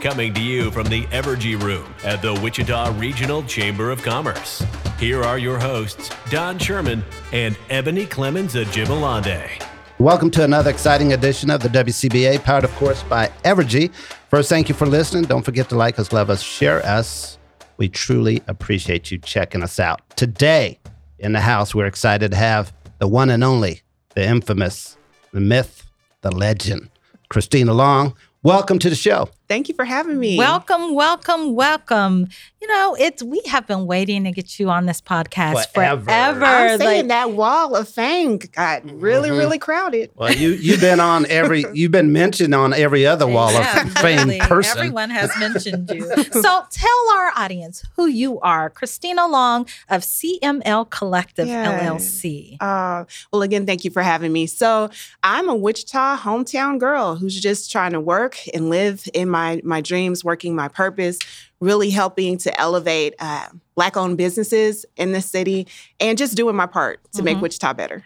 Coming to you from the Evergy Room at the Wichita Regional Chamber of Commerce. Here are your hosts, Don Sherman and Ebony Clemens Ajibalande. Welcome to another exciting edition of the WCBA, powered, of course, by Evergy. First, thank you for listening. Don't forget to like us, love us, share us. We truly appreciate you checking us out. Today in the house, we're excited to have the one and only, the infamous, the myth, the legend, Christina Long. Welcome to the show. Thank you for having me. Welcome, welcome, welcome. You know, it's we have been waiting to get you on this podcast Forever. forever. I'm saying Like, that wall of fame got really, Mhm. really crowded. Well, you you've been on every you've been mentioned on every other wall yeah, of fame person. Everyone has mentioned you. so tell our audience who you are, Christina Long of CML Collective Yes. LLC. Uh, well, again, thank you for having me. So, I'm a Wichita hometown girl who's just trying to work and live in my my dreams, working my purpose, really helping to elevate uh, Black-owned businesses in the city, and just doing my part to make Mhm. Wichita better.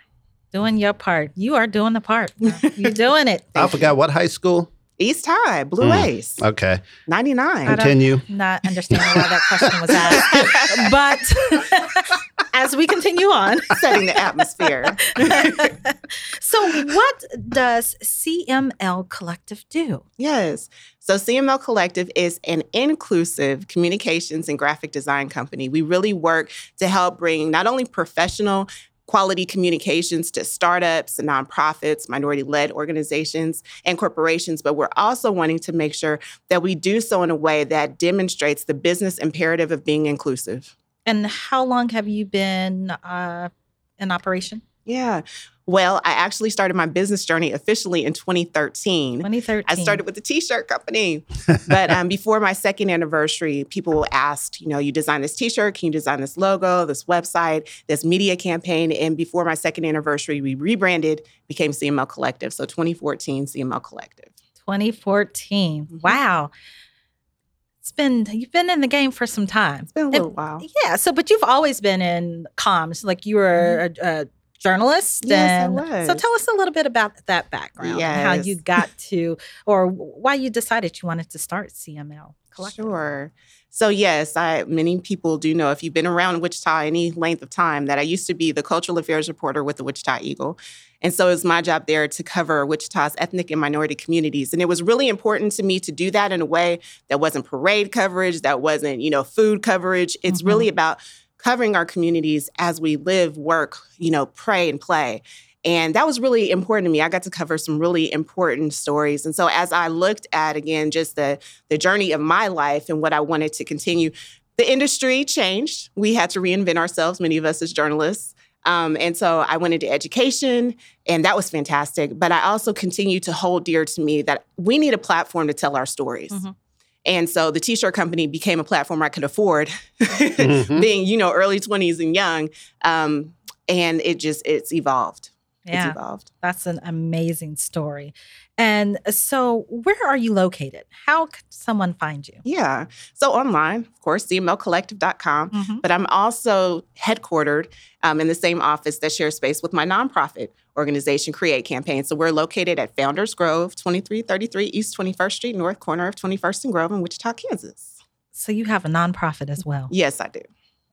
Doing your part. You are doing the part. You're doing it. I forgot what high school. East High, Blue Mm. Ace, Okay, 99. I don't- continue. Not understanding why that question was asked. as we continue on, Setting the atmosphere. so what does CML Collective do? Yes. So CML Collective is an inclusive communications and graphic design company. We really work to help bring not only professional quality communications to startups and nonprofits, minority led organizations, and corporations, but we're also wanting to make sure that we do so in a way that demonstrates the business imperative of being inclusive. And how long have you been uh, in operation? Yeah. Well, I actually started my business journey officially in 2013. 2013. I started with a t-shirt company. but um, before my second anniversary, people asked, you know, you design this t-shirt, can you design this logo, this website, this media campaign? And before my second anniversary, we rebranded, became CML Collective. So 2014 CML Collective. 2014. Mhm. Wow. It's been you've been in the game for some time. It's been a And- little while. Yeah. So, but you've always been in comms. Like you were mm-hmm. a, a journalist. Mm-hmm. Yes, I was. So, tell us a little bit about that background. and How you got to, or why you decided you wanted to start CML Collective. Sure. So yes, I many people do know if you've been around Wichita any length of time that I used to be the cultural affairs reporter with the Wichita Eagle. And so it was my job there to cover Wichita's ethnic and minority communities. And it was really important to me to do that in a way that wasn't parade coverage, that wasn't, you know, food coverage. It's Mhm. really about covering our communities as we live, work, you know, pray and play. And that was really important to me. I got to cover some really important stories. And so as I looked at again just the the journey of my life and what I wanted to continue, the industry changed. We had to reinvent ourselves, many of us as journalists. Um, and so I went into education, and that was fantastic. But I also continue to hold dear to me that we need a platform to tell our stories. Mhm. And so the t-shirt company became a platform I could afford, Mhm. being you know early twenties and young. Um, and it just it's evolved. Yeah. It's evolved. That's an amazing story. And so, where are you located? How could someone find you? Yeah. So online, of course, cmlcollective.com. Mhm. But I'm also headquartered um, in the same office that shares space with my nonprofit organization, Create Campaign. So we're located at Founders Grove, 2333 East 21st Street, north corner of 21st and Grove in Wichita, Kansas. So, you have a nonprofit as well. Yes, I do.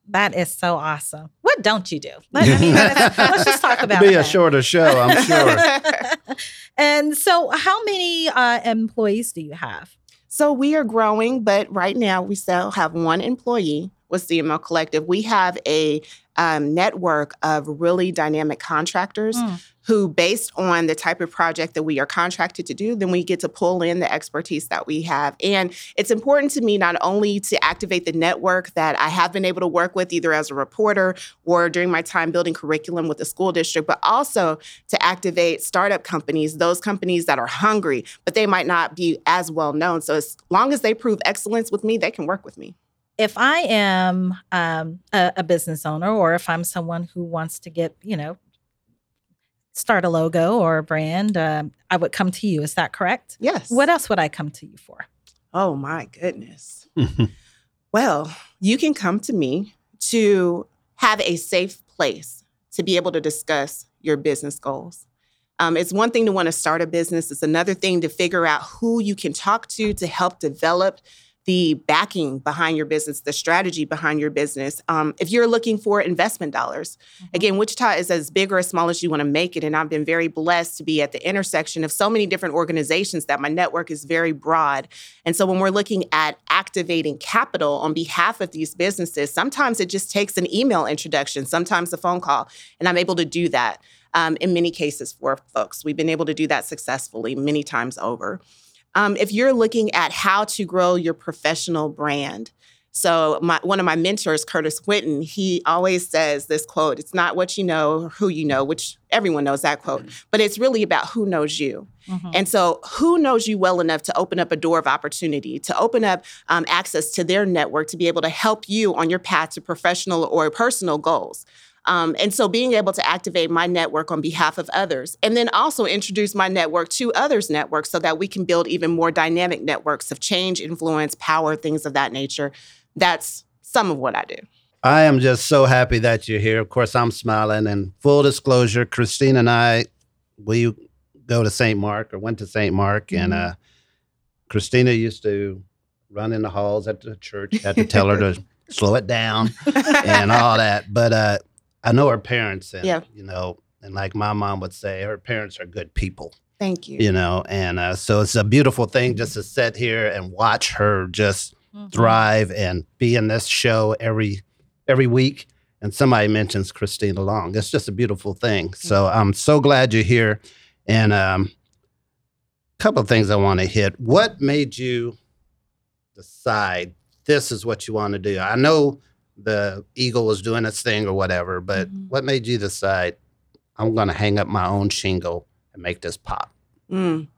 That is so awesome. What don't you do? Let, I mean, let's, let's just talk about Be a shorter show, I'm sure. and so, how many uh, employees do you have? So we are growing, but right now we still have one employee with CML Collective, we have a um, network of really dynamic contractors Mm. who, based on the type of project that we are contracted to do, then we get to pull in the expertise that we have. And it's important to me not only to activate the network that I have been able to work with, either as a reporter or during my time building curriculum with the school district, but also to activate startup companies, those companies that are hungry, but they might not be as well known. So as long as they prove excellence with me, they can work with me. If I am um, a, a business owner or if I'm someone who wants to get, you know, start a logo or a brand, um, I would come to you. Is that correct? Yes. What else would I come to you for? Oh my goodness. Well, you can come to me to have a safe place to be able to discuss your business goals. Um, it's one thing to want to start a business, it's another thing to figure out who you can talk to to help develop the backing behind your business, the strategy behind your business. Um, if you're looking for investment dollars, again, Wichita is as big or as small as you want to make it. And I've been very blessed to be at the intersection of so many different organizations that my network is very broad. And so when we're looking at activating capital on behalf of these businesses, sometimes it just takes an email introduction, sometimes a phone call. And I'm able to do that um, in many cases for folks. We've been able to do that successfully many times over. Um, if you're looking at how to grow your professional brand, so my, one of my mentors, Curtis Whitten, he always says this quote, it's not what you know or who you know, which everyone knows that quote, but it's really about who knows you. Mhm. And so, who knows you well enough to open up a door of opportunity, to open up um, access to their network, to be able to help you on your path to professional or personal goals? Um, and so, being able to activate my network on behalf of others, and then also introduce my network to others' networks so that we can build even more dynamic networks of change, influence, power, things of that nature. That's some of what I do. I am just so happy that you're here. Of course, I'm smiling. And full disclosure, Christine and I, we go to St. Mark or went to St. Mark, and uh, Christina used to run in the halls at the church. Had to tell her to slow it down and all that. But uh, I know her parents, and Yeah. you know, and like my mom would say, her parents are good people. Thank you. You know, and uh, so it's a beautiful thing just to sit here and watch her just Mhm. thrive and be in this show every every week. And somebody mentions Christina Long. It's just a beautiful thing. So I'm so glad you're here. And um, a couple of things I want to hit. What made you decide this is what you want to do? I know the Eagle was doing its thing or whatever, but Mhm. what made you decide I'm going to hang up my own shingle and make this pop? Mm.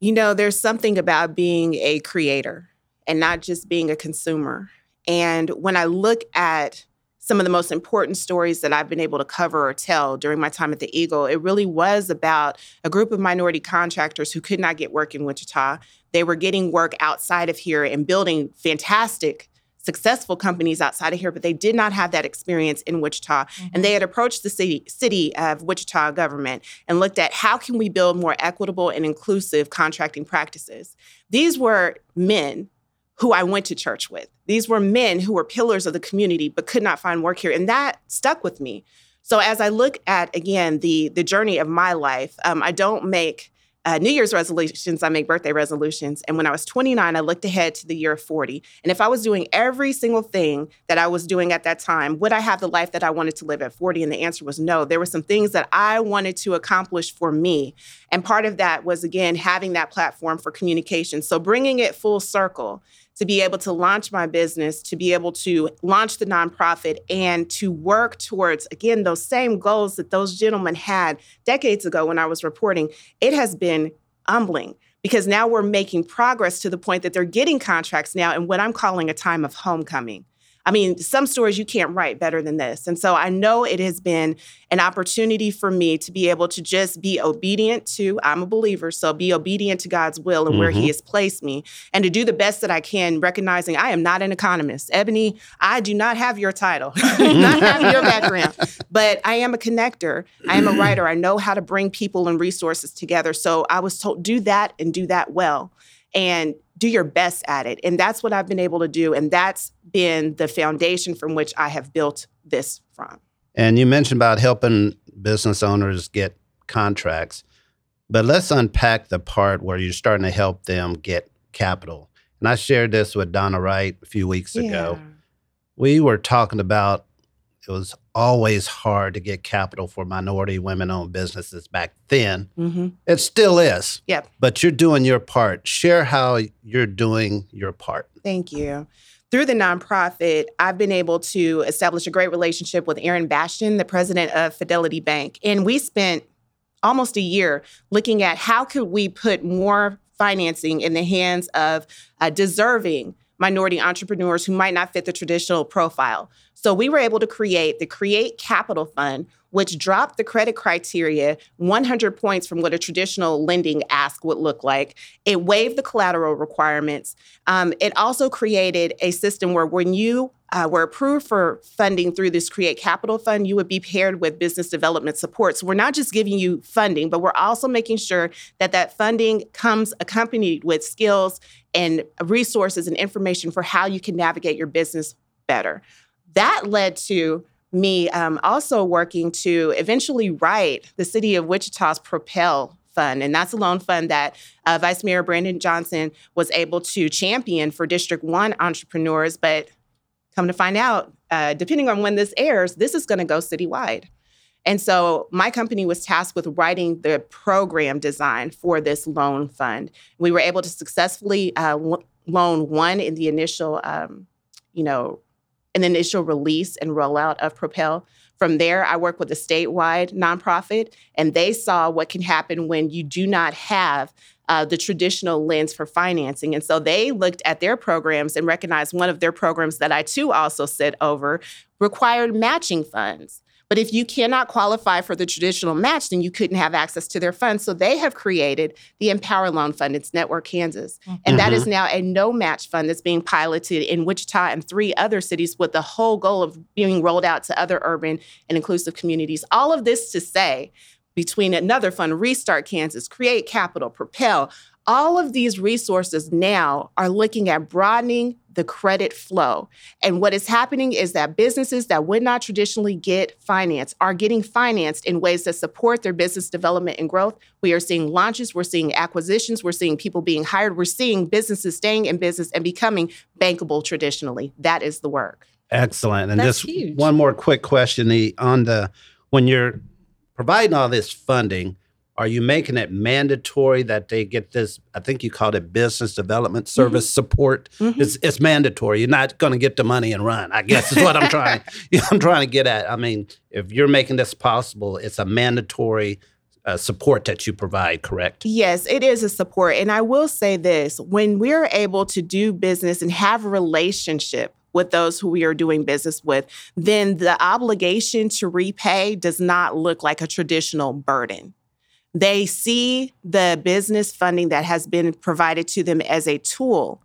You know, there's something about being a creator and not just being a consumer. And when I look at some of the most important stories that I've been able to cover or tell during my time at the Eagle, it really was about a group of minority contractors who could not get work in Wichita. They were getting work outside of here and building fantastic, successful companies outside of here, but they did not have that experience in Wichita. And they had approached the city, city of Wichita government and looked at how can we build more equitable and inclusive contracting practices. These were men who I went to church with. These were men who were pillars of the community but could not find work here, and that stuck with me. So as I look at again the the journey of my life, um, I don't make uh, New Year's resolutions. I make birthday resolutions. And when I was 29, I looked ahead to the year of 40. And if I was doing every single thing that I was doing at that time, would I have the life that I wanted to live at 40? And the answer was no. There were some things that I wanted to accomplish for me. And part of that was, again, having that platform for communication. So bringing it full circle to be able to launch my business, to be able to launch the nonprofit, and to work towards, again, those same goals that those gentlemen had decades ago when I was reporting, it has been humbling because now we're making progress to the point that they're getting contracts now in what I'm calling a time of homecoming. I mean, some stories you can't write better than this. And so I know it has been an opportunity for me to be able to just be obedient to, I'm a believer, so be obedient to God's will and where He Mhm. has placed me, and to do the best that I can, recognizing I am not an economist. Ebony, I do not have your title, not have your background, but I am a connector. I am a writer. I know how to bring people and resources together. So I was told, do that and do that well. And do your best at it. And that's what I've been able to do. And that's been the foundation from which I have built this from. And you mentioned about helping business owners get contracts, but let's unpack the part where you're starting to help them get capital. And I shared this with Donna Wright a few weeks ago. we were talking about it was always hard to get capital for minority women owned businesses back then. hmm It still is. Yep. But you're doing your part. Share how you're doing your part. Thank you. Through the nonprofit, I've been able to establish a great relationship with Aaron Bastian, the president of Fidelity Bank. And we spent almost a year looking at how could we put more financing in the hands of uh, deserving minority entrepreneurs who might not fit the traditional profile. So we were able to create the Create Capital Fund, which dropped the credit criteria 100 points from what a traditional lending ask would look like. It waived the collateral requirements. Um, it also created a system where when you uh, were approved for funding through this Create Capital Fund, you would be paired with business development support. So we're not just giving you funding, but we're also making sure that that funding comes accompanied with skills and resources and information for how you can navigate your business better. That led to me um, also working to eventually write the City of Wichita's Propel Fund. And that's a loan fund that uh, Vice Mayor Brandon Johnson was able to champion for District 1 entrepreneurs. But come to find out, uh, depending on when this airs, this is going to go citywide. And so my company was tasked with writing the program design for this loan fund. We were able to successfully uh, lo- loan one in the initial, um, you know, an initial release and rollout of Propel. From there, I work with a statewide nonprofit, and they saw what can happen when you do not have uh, the traditional lens for financing. And so they looked at their programs and recognized one of their programs that I too also sit over required matching funds. But if you cannot qualify for the traditional match, then you couldn't have access to their funds. So they have created the Empower Loan Fund. It's Network Kansas. Mm-hmm. And that is mm-hmm. now a no match fund that's being piloted in Wichita and three other cities with the whole goal of being rolled out to other urban and inclusive communities. All of this to say, between another fund, Restart Kansas, Create Capital, Propel, all of these resources now are looking at broadening the credit flow. And what is happening is that businesses that would not traditionally get finance are getting financed in ways that support their business development and growth. We are seeing launches, we're seeing acquisitions, we're seeing people being hired, we're seeing businesses staying in business and becoming bankable traditionally. That is the work. Excellent. And That's just huge. one more quick question E, on the when you're providing all this funding, are you making it mandatory that they get this? I think you called it business development service support. Mhm. It's it's mandatory. You're not going to get the money and run. I guess is what I'm trying. I'm trying to get at. I mean, if you're making this possible, it's a mandatory uh, support that you provide. Correct? Yes, it is a support. And I will say this when we're able to do business and have a relationship with those who we are doing business with, then the obligation to repay does not look like a traditional burden. They see the business funding that has been provided to them as a tool.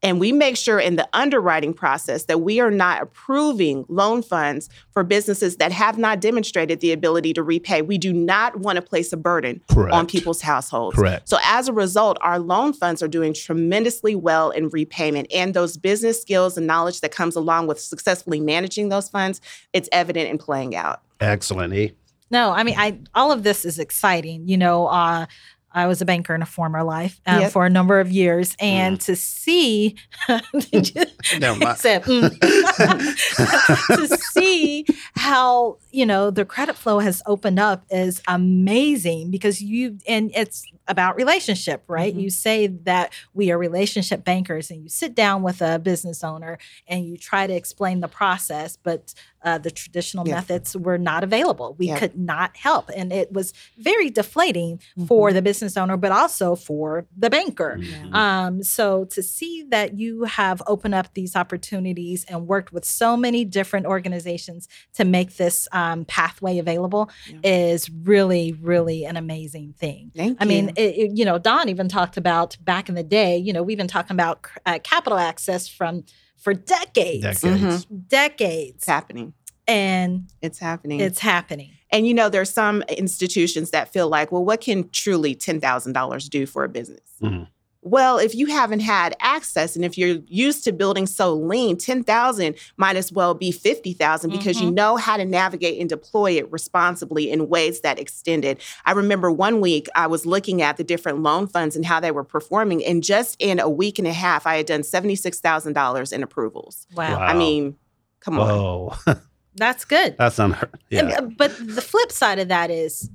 And we make sure in the underwriting process that we are not approving loan funds for businesses that have not demonstrated the ability to repay. We do not want to place a burden Correct. on people's households. Correct. So as a result, our loan funds are doing tremendously well in repayment. And those business skills and knowledge that comes along with successfully managing those funds, it's evident in playing out. Excellent. E. No, I mean, I all of this is exciting. You know, uh, I was a banker in a former life um, Yep. for a number of years, and to see, Did you- said, mm. to see how you know the credit flow has opened up is amazing because you and it's about relationship, right? Mhm. You say that we are relationship bankers, and you sit down with a business owner and you try to explain the process, but uh, the traditional Yeah. methods were not available. We Yeah. could not help, and it was very deflating for the business owner, but also for the banker. Mhm. Um, so to see that you have opened up these opportunities and worked with so many different organizations to make this um, pathway available is really, really an amazing thing. Thank I mean, you. it, it- you know, Don even talked about back in the day. You know, we've been talking about uh, capital access from for decades, Decades. decades, it's happening. and It's happening. it's happening. and you know, there's some institutions that feel like, well, what can truly $10,000 do for a business? Mhm. Well, if you haven't had access and if you're used to building so lean, 10,000 might as well be 50,000 because you Mhm. know how to navigate and deploy it responsibly in ways that extend it. I remember one week I was looking at the different loan funds and how they were performing. And just in a week and a half, I had done $76,000 in approvals. Wow. Wow. I mean, Come on. Whoa. That's good. That's unheard. And, Yeah. uh, but the flip side of that is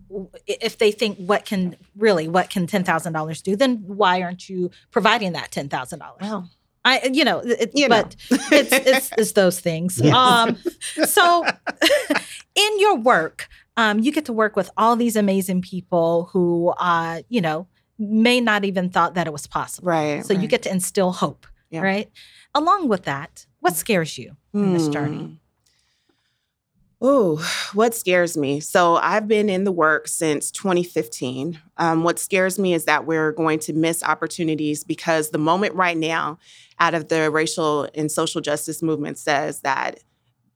if they think what can really what can $10,000 do then why aren't you providing that $10,000? Well, I you know it, You know. but it's, it's it's those things. Yes. Um so in your work um you get to work with all these amazing people who uh you know may not even thought that it was possible. right. So you get to instill hope, Yeah. right? Along with that, what scares you in this journey? Ooh, what scares me? So I've been in the work since 2015. Um, what scares me is that we're going to miss opportunities because the moment right now, out of the racial and social justice movement, says that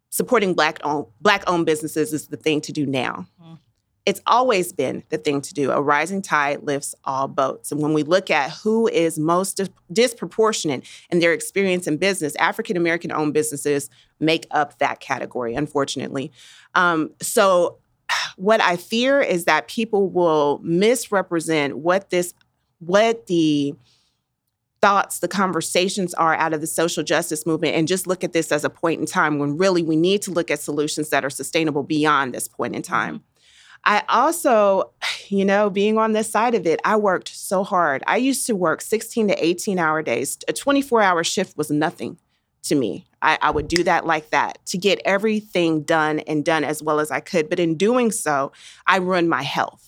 supporting black owned black owned businesses is the thing to do now. Mm. It's always been the thing to do. A rising tide lifts all boats. And when we look at who is most dis- disproportionate in their experience in business, African American owned businesses make up that category, unfortunately. Um, so, what I fear is that people will misrepresent what this, what the thoughts, the conversations are out of the social justice movement and just look at this as a point in time when really we need to look at solutions that are sustainable beyond this point in time. I also, you know, being on this side of it, I worked so hard. I used to work 16 to 18 hour days. A 24 hour shift was nothing to me. I, I would do that like that to get everything done and done as well as I could. But in doing so, I ruined my health.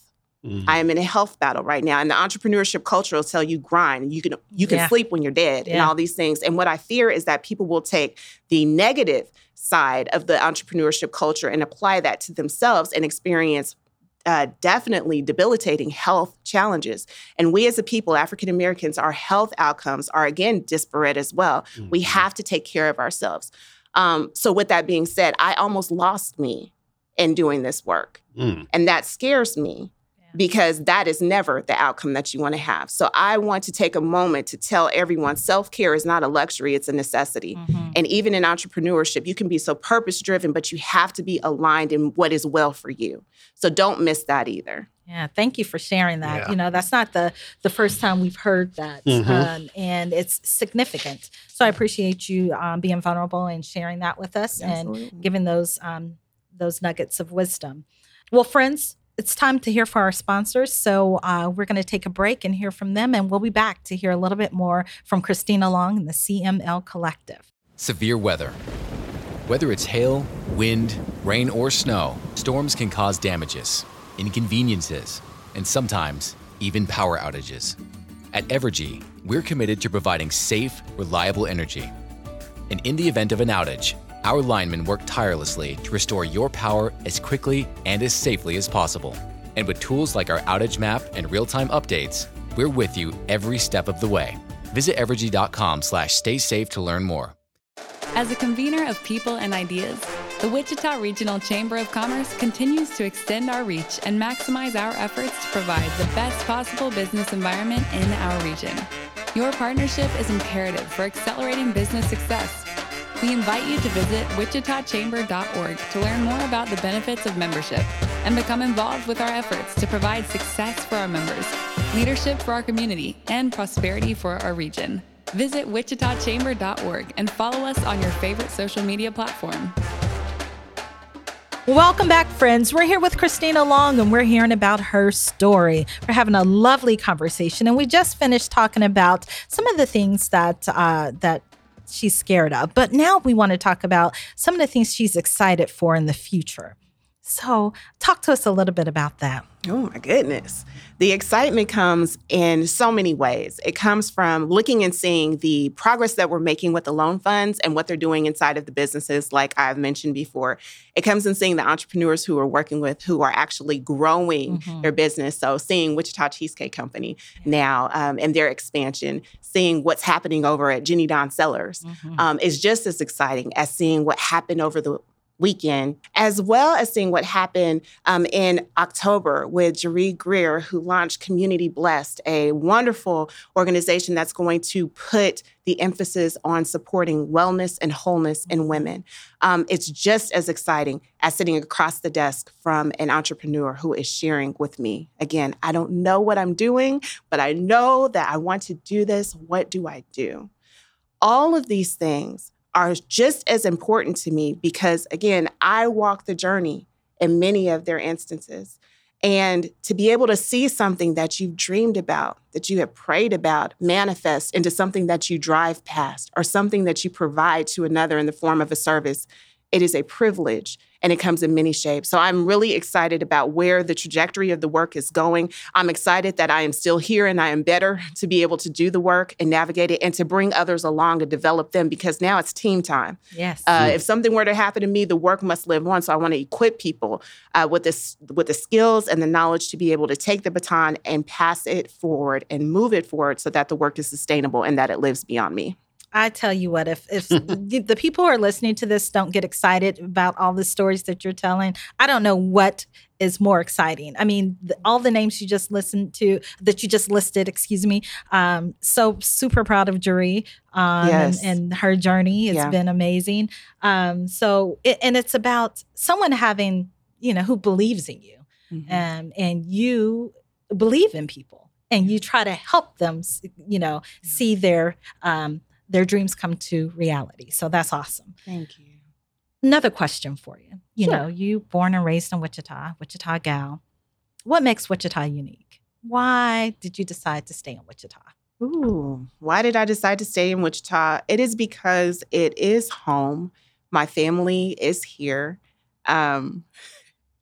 Mhm. I am in a health battle right now, and the entrepreneurship culture will tell you grind. You can you can Yeah. sleep when you're dead, and all these things. And what I fear is that people will take the negative side of the entrepreneurship culture and apply that to themselves and experience uh, definitely debilitating health challenges. And we as a people, African Americans, our health outcomes are again disparate as well. We Mhm. have to take care of ourselves. Um, so, with that being said, I almost lost me in doing this work. Mm. And that scares me. Because that is never the outcome that you want to have. So I want to take a moment to tell everyone self care is not a luxury, it's a necessity. Mhm. And even in entrepreneurship, you can be so purpose driven, but you have to be aligned in what is well for you. So don't miss that either. Yeah, thank you for sharing that. Yeah. You know, that's not the the first time we've heard that, Mhm. um, and it's significant. So I appreciate you um, being vulnerable and sharing that with us and giving those um, those nuggets of wisdom. Well, friends, it's time to hear from our sponsors. So uh, we're going to take a break and hear from them, and we'll be back to hear a little bit more from Christina Long and the CML Collective. Severe weather. Whether it's hail, wind, rain, or snow, storms can cause damages, inconveniences, and sometimes even power outages. At Evergy, we're committed to providing safe, reliable energy. And in the event of an outage, our linemen work tirelessly to restore your power as quickly and as safely as possible. And with tools like our outage map and real-time updates, we're with you every step of the way. Visit evergy.com slash stay safe to learn more. As a convener of people and ideas, the Wichita Regional Chamber of Commerce continues to extend our reach and maximize our efforts to provide the best possible business environment in our region. Your partnership is imperative for accelerating business success. We invite you to visit wichitachamber.org to learn more about the benefits of membership and become involved with our efforts to provide success for our members, leadership for our community, and prosperity for our region. Visit wichitachamber.org and follow us on your favorite social media platform. Welcome back, friends. We're here with Christina Long and we're hearing about her story. We're having a lovely conversation, and we just finished talking about some of the things that uh, that she's scared of. But now we want to talk about some of the things she's excited for in the future. So, talk to us a little bit about that. Oh my goodness. The excitement comes in so many ways. It comes from looking and seeing the progress that we're making with the loan funds and what they're doing inside of the businesses, like I've mentioned before. It comes in seeing the entrepreneurs who we're working with who are actually growing Mhm. their business. So, seeing Wichita Cheesecake Company now um, and their expansion, seeing what's happening over at Jenny Dawn Cellars um, is just as exciting as seeing what happened over the weekend, as well as seeing what happened um, in October with Jeree Greer, who launched Community Blessed, a wonderful organization that's going to put the emphasis on supporting wellness and wholeness in women. Um, it's just as exciting as sitting across the desk from an entrepreneur who is sharing with me. Again, I don't know what I'm doing, but I know that I want to do this. What do I do? All of these things are just as important to me because, again, I walk the journey in many of their instances. And to be able to see something that you've dreamed about, that you have prayed about, manifest into something that you drive past or something that you provide to another in the form of a service, it is a privilege and it comes in many shapes. So I'm really excited about where the trajectory of the work is going. I'm excited that I am still here and I am better to be able to do the work and navigate it and to bring others along and develop them because now it's team time. Yes. Uh, if something were to happen to me, the work must live on. So I want to equip people uh, with this with the skills and the knowledge to be able to take the baton and pass it forward and move it forward so that the work is sustainable and that it lives beyond me. I tell you what, if if the people who are listening to this don't get excited about all the stories that you're telling, I don't know what is more exciting. I mean, the, all the names you just listened to, that you just listed, excuse me. Um, so super proud of Jeree um, Yes. and, and her journey. It's Yeah. been amazing. Um, so, it, and it's about someone having, you know, who believes in you, Mm-hmm. um, and you believe in people, and you try to help them, you know, see their um, their dreams come to reality. So that's awesome. Thank you. Another question for you. You Sure. know, you born and raised in Wichita, Wichita gal. What makes Wichita unique? Why did you decide to stay in Wichita? Ooh, why did I decide to stay in Wichita? It is because it is home. My family is here. Um,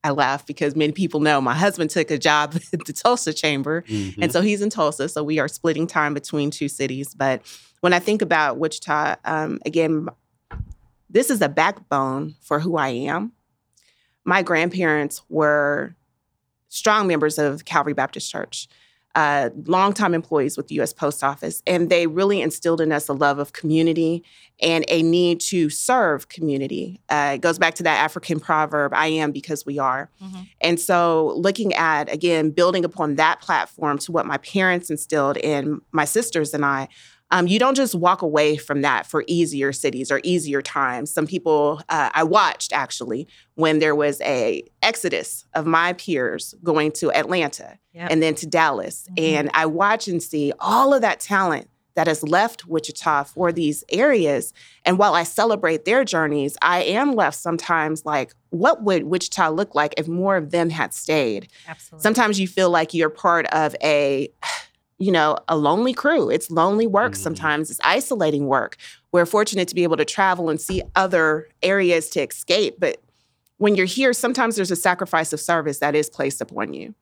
I laugh because many people know my husband took a job at the Tulsa Chamber, Mhm. and so he's in Tulsa. So we are splitting time between two cities. But when I think about Wichita, um, again, this is a backbone for who I am. My grandparents were strong members of Calvary Baptist Church uh, longtime employees with the U.S. Post Office, and they really instilled in us a love of community and a need to serve community. Uh, it goes back to that African proverb, "I am because we are." And so, looking at again, building upon that platform to what my parents instilled in my sisters and I. Um, you don't just walk away from that for easier cities or easier times. Some people uh, I watched actually when there was a exodus of my peers going to Atlanta Yep. and then to Dallas. Mhm. And I watch and see all of that talent that has left Wichita for these areas. And while I celebrate their journeys, I am left sometimes like, what would Wichita look like if more of them had stayed? Absolutely. Sometimes you feel like you're part of a, you know, a lonely crew. It's lonely work Mhm. sometimes, it's isolating work. We're fortunate to be able to travel and see other areas to escape. But when you're here, sometimes there's a sacrifice of service that is placed upon you.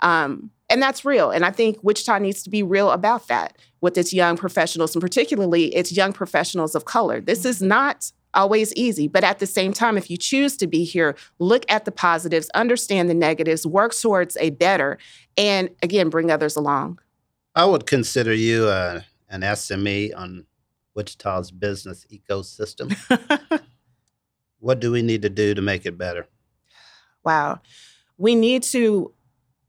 Um, and that's real. And I think Wichita needs to be real about that with its young professionals, and particularly its young professionals of color. This is not always easy, but at the same time, if you choose to be here, look at the positives, understand the negatives, work towards a better, and again, bring others along. I would consider you uh, an SME on Wichita's business ecosystem. what do we need to do to make it better? Wow. We need to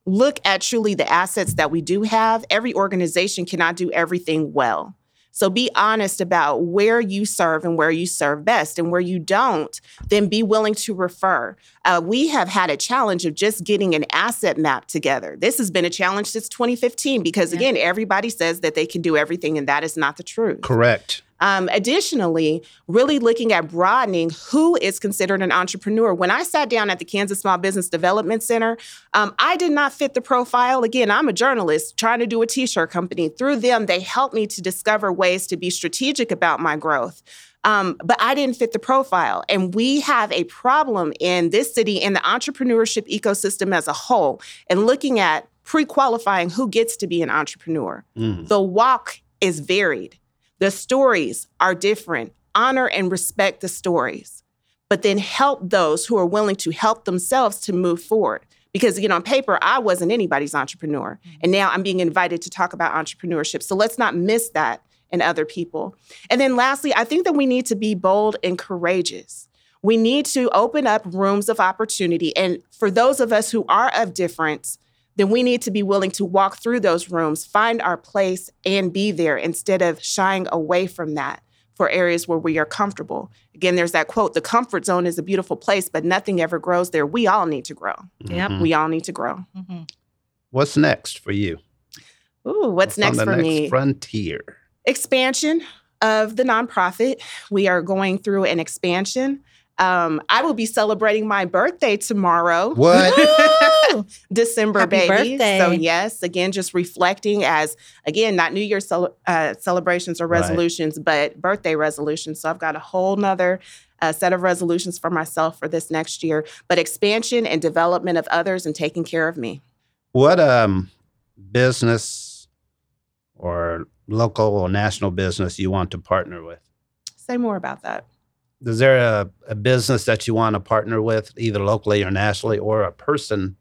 look at truly the assets that we do have. Every organization cannot do everything well. So be honest about where you serve and where you serve best. And where you don't, then be willing to refer. Uh, we have had a challenge of just getting an asset map together. This has been a challenge since 2015 because, Yeah. again, everybody says that they can do everything, and that is not the truth. Correct. Um, additionally, really looking at broadening who is considered an entrepreneur. When I sat down at the Kansas Small Business Development Center, um, I did not fit the profile. Again, I'm a journalist trying to do a t shirt company. Through them, they helped me to discover ways to be strategic about my growth. Um, but I didn't fit the profile. And we have a problem in this city in the entrepreneurship ecosystem as a whole, and looking at pre qualifying who gets to be an entrepreneur. Mm. The walk is varied. The stories are different. Honor and respect the stories, but then help those who are willing to help themselves to move forward. Because, you know, on paper, I wasn't anybody's entrepreneur. Mm-hmm. And now I'm being invited to talk about entrepreneurship. So let's not miss that in other people. And then lastly, I think that we need to be bold and courageous. We need to open up rooms of opportunity. And for those of us who are of difference, then we need to be willing to walk through those rooms, find our place, and be there instead of shying away from that for areas where we are comfortable. Again, there's that quote the comfort zone is a beautiful place, but nothing ever grows there. We all need to grow. Yep. Mhm. We all need to grow. Mhm. What's next for you? Ooh, what's, next on the for next me? Frontier. Expansion. of the nonprofit. We are going through an expansion. Um, I will be celebrating my birthday tomorrow. What? December, Happy baby. birthday. So yes, again, just reflecting as again, not New Year's cel- uh, celebrations or Right. resolutions, but birthday resolutions. So I've got a whole nother uh, set of resolutions for myself for this next year. But expansion and development of others and taking care of me. what um business or local or national business you want to partner with? Say more about that. Is there a, a business that you want to partner with, either locally or nationally, or a person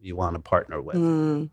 you want to partner with? Mm.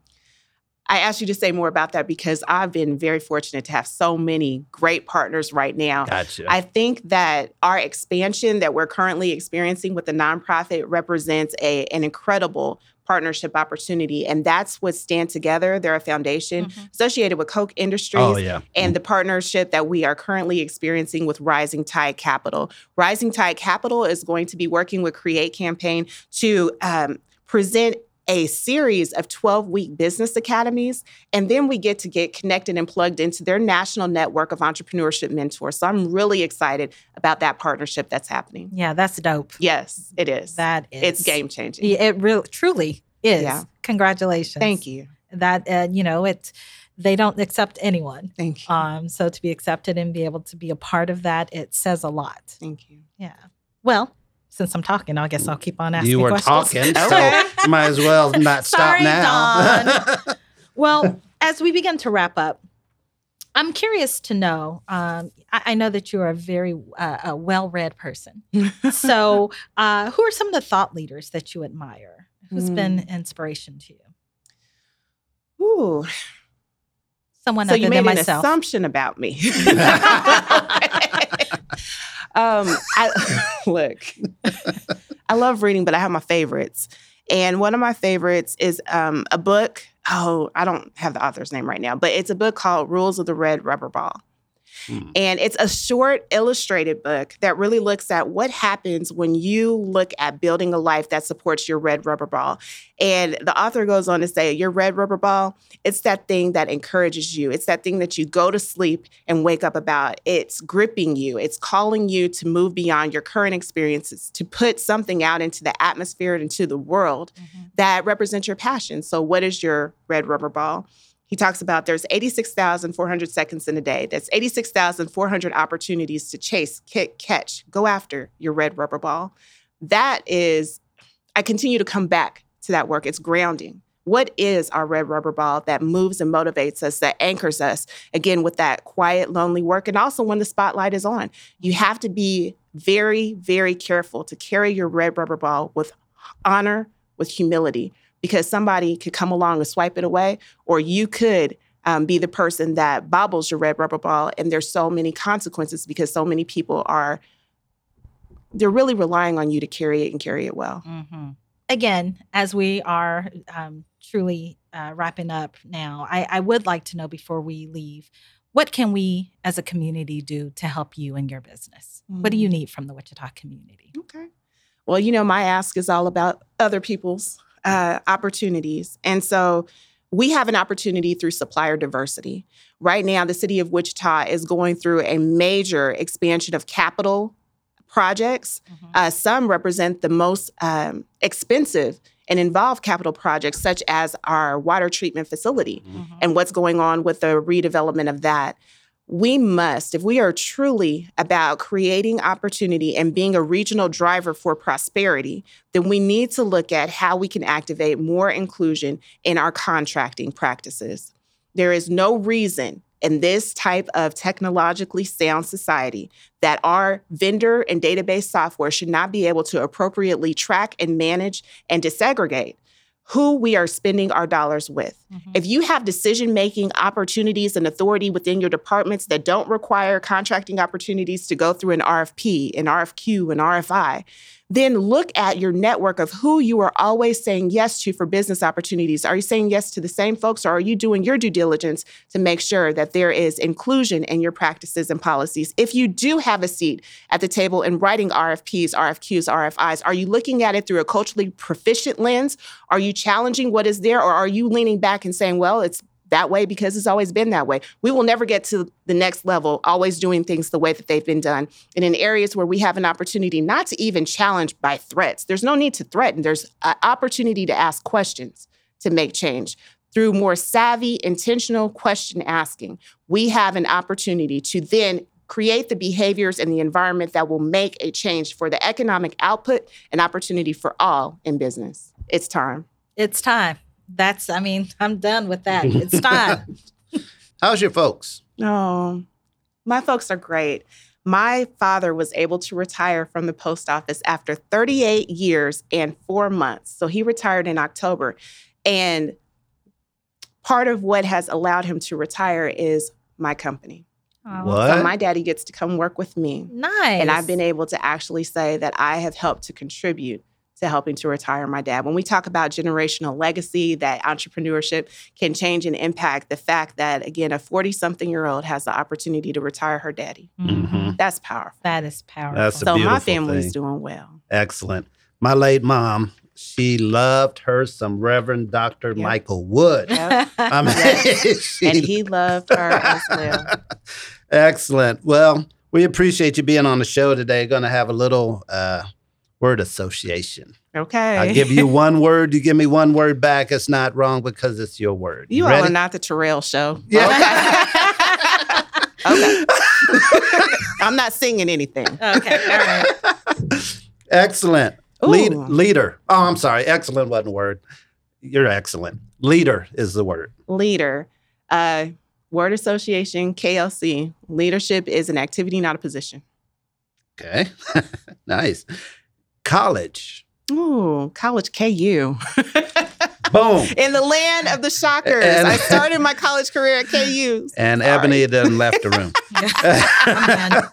I asked you to say more about that because I've been very fortunate to have so many great partners right now. Gotcha. I think that our expansion that we're currently experiencing with the nonprofit represents a, an incredible partnership opportunity. And that's what Stand Together. They're a foundation Mhm. associated with Koch Industries oh yeah. and the partnership that we are currently experiencing with Rising Tide Capital. Rising Tide Capital is going to be working with Create Campaign to um, present a series of 12 week business academies. And then we get to get connected and plugged into their national network of entrepreneurship mentors. So I'm really excited about that partnership that's happening. Yeah, that's dope. Yes, it is. That is it's game changing. It really truly is. Yeah. Congratulations. Thank you. That uh, you know, it they don't accept anyone. Thank you. Um, so to be accepted and be able to be a part of that, it says a lot. Thank you. Yeah. Well, since I'm talking, I guess I'll keep on asking You were questions. talking, Okay. so might as well not stop Sorry, now. Well, as we begin to wrap up, I'm curious to know. Um, I, I know that you're a very uh, a well-read person. So, uh, who are some of the thought leaders that you admire? Who's been inspiration to you? Ooh. Someone so other you made than an myself. assumption about me. Um, I, look, I love reading, but I have my favorites. And one of my favorites is um, a book. Oh, I don't have the author's name right now, but it's a book called Rules of the Red Rubber Ball. Hmm. And it's a short illustrated book that really looks at what happens when you look at building a life that supports your red rubber ball. And the author goes on to say, Your red rubber ball, it's that thing that encourages you. It's that thing that you go to sleep and wake up about. It's gripping you, it's calling you to move beyond your current experiences, to put something out into the atmosphere, and into the world that represents your passion. So, what is your red rubber ball? He talks about there's 86,400 seconds in a day. That's 86,400 opportunities to chase, kick, catch, go after your red rubber ball. That is, I continue to come back to that work. It's grounding. What is our red rubber ball that moves and motivates us, that anchors us, again, with that quiet, lonely work, and also when the spotlight is on? You have to be very, very careful to carry your red rubber ball with honor, with humility, because somebody could come along and swipe it away, or you could um, be the person that bobbles your red rubber ball. And there's so many consequences because so many people are, they're really relying on you to carry it and carry it well. Mm-hmm. Again, as we are um, truly uh, wrapping up now, I, I would like to know before we leave, what can we as a community do to help you in your business? What do you need from the Wichita community? Okay. Well, you know, my ask is all about other people's uh, opportunities. And so we have an opportunity through supplier diversity. Right now, the city of Wichita is going through a major expansion of capital projects. Uh, some represent the most um, expensive and involved capital projects, such as our water treatment facility and what's going on with the redevelopment of that. We must, if we are truly about creating opportunity and being a regional driver for prosperity, then we need to look at how we can activate more inclusion in our contracting practices. There is no reason in this type of technologically sound society that our vendor and database software should not be able to appropriately track and manage and disaggregate who we are spending our dollars with. Mm-hmm. If you have decision making opportunities and authority within your departments that don't require contracting opportunities to go through an RFP, an RFQ, an RFI, then look at your network of who you are always saying yes to for business opportunities. Are you saying yes to the same folks or are you doing your due diligence to make sure that there is inclusion in your practices and policies? If you do have a seat at the table in writing RFPs, RFQs, RFIs, are you looking at it through a culturally proficient lens? Are you challenging what is there or are you leaning back and saying, well, it's that way because it's always been that way. We will never get to the next level, always doing things the way that they've been done. And in areas where we have an opportunity not to even challenge by threats, there's no need to threaten. There's an opportunity to ask questions to make change. Through more savvy, intentional question asking, we have an opportunity to then create the behaviors and the environment that will make a change for the economic output and opportunity for all in business. It's time. It's time. That's, I mean, I'm done with that. It's time. How's your folks? Oh, my folks are great. My father was able to retire from the post office after 38 years and four months. So he retired in October. And part of what has allowed him to retire is my company. Oh, What? So my daddy gets to come work with me. Nice. And I've been able to actually say that I have helped to contribute to helping to retire my dad. When we talk about generational legacy, that entrepreneurship can change and impact the fact that, again, a 40 something year old has the opportunity to retire her daddy. Mhm. That's powerful. That is powerful. That's so my beautiful family thing. is doing well. Excellent. My late mom, she loved her some Reverend Dr. Michael Wood. Yep. I mean, she- and he loved her as well. Excellent. Well, we appreciate you being on the show today. Going to have a little uh, word association. Okay. I give you one word, you give me one word back. It's not wrong because it's your word. you all ready? are not the Terrell show. Yeah. Okay. I'm not singing anything. okay. All right. Excellent. Lead, leader. Oh, I'm sorry. Excellent wasn't a word. You're excellent. Leader is the word. Leader. Uh, word association, KLC. Leadership is an activity, not a position. Okay. nice. College. Ooh, college KU. Boom. In the land of the shockers. And- I started my college career at KU. And Sorry. Ebony then left the room.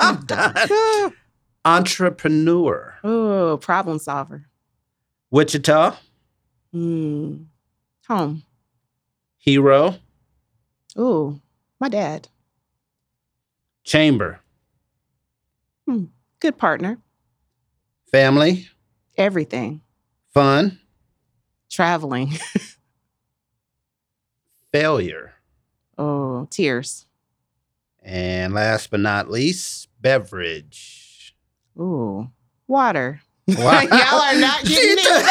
I'm done. I'm done. Entrepreneur. Ooh, problem solver. Wichita. Hmm. Home. Hero. Ooh, my dad. Chamber. Hmm, Good partner. Family. Everything. Fun. Traveling. Failure. Oh, tears. And last but not least, beverage. Ooh, water. Wow. Y'all are not getting it.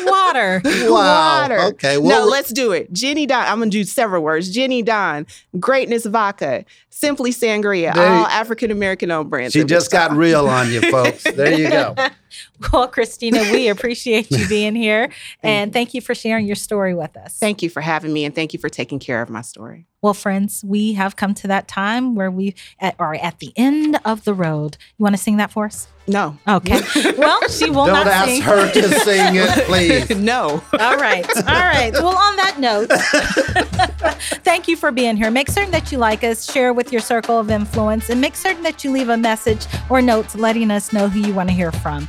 Water. Wow. Water. Okay. no, Well, let's do it. Jenny Dawn. I'm gonna do several words. Jenny Dawn, Greatness Vodka, Simply Sangria, There you- all African American owned brands. she just got real on you, folks. There you go. Well, Christina, we appreciate you being here and thank you for sharing your story with us. Thank you for having me, and thank you for taking care of my story. Well, friends, we have come to that time where we at, are at the end of the road. You want to sing that for us? No. Okay. Well, she will Don't not ask sing. her to sing it, please. no. All right. All right. Well, on that note, thank you for being here. Make certain that you like us, share with your circle of influence, and make certain that you leave a message or notes letting us know who you want to hear from.